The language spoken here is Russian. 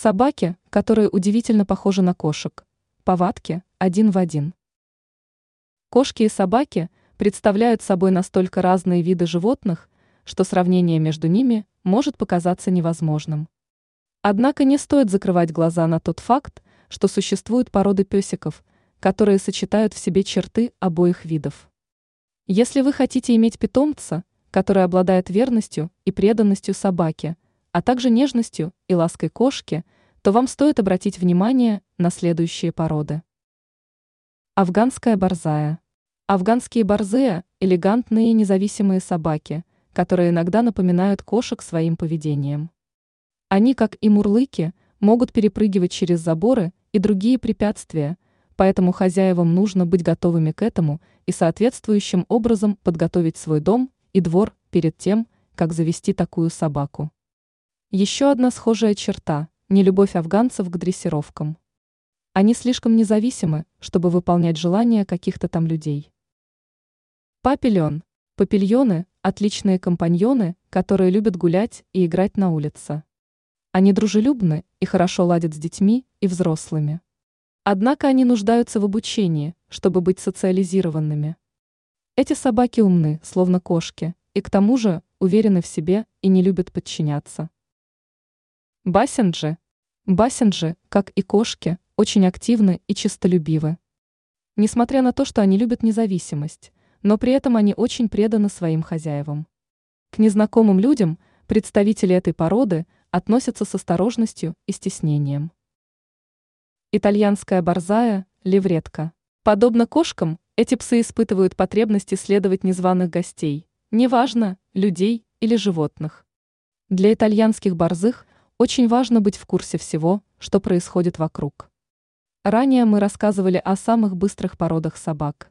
Собаки, которые удивительно похожи на кошек. Повадки один в один. Кошки и собаки представляют собой настолько разные виды животных, что сравнение между ними может показаться невозможным. Однако не стоит закрывать глаза на тот факт, что существуют породы песиков, которые сочетают в себе черты обоих видов. Если вы хотите иметь питомца, который обладает верностью и преданностью собаке, а также нежностью и лаской кошки, то вам стоит обратить внимание на следующие породы. Афганская борзая. Афганские борзые – элегантные независимые собаки, которые иногда напоминают кошек своим поведением. Они, как и мурлыки, могут перепрыгивать через заборы и другие препятствия, поэтому хозяевам нужно быть готовыми к этому и соответствующим образом подготовить свой дом и двор перед тем, как завести такую собаку. Еще одна схожая черта – нелюбовь афганцев к дрессировкам. Они слишком независимы, чтобы выполнять желания каких-то там людей. Папильон. Папильоны – отличные компаньоны, которые любят гулять и играть на улице. Они дружелюбны и хорошо ладят с детьми и взрослыми. Однако они нуждаются в обучении, чтобы быть социализированными. Эти собаки умны, словно кошки, и к тому же уверены в себе и не любят подчиняться. Бассенджи. Бассенджи, как и кошки, очень активны и честолюбивы. Несмотря на то, что они любят независимость, но при этом они очень преданы своим хозяевам. К незнакомым людям представители этой породы относятся с осторожностью и стеснением. Итальянская борзая, левретка. Подобно кошкам, эти псы испытывают потребность исследовать незваных гостей, неважно, людей или животных. Для итальянских борзых очень важно быть в курсе всего, что происходит вокруг. Ранее мы рассказывали о самых быстрых породах собак.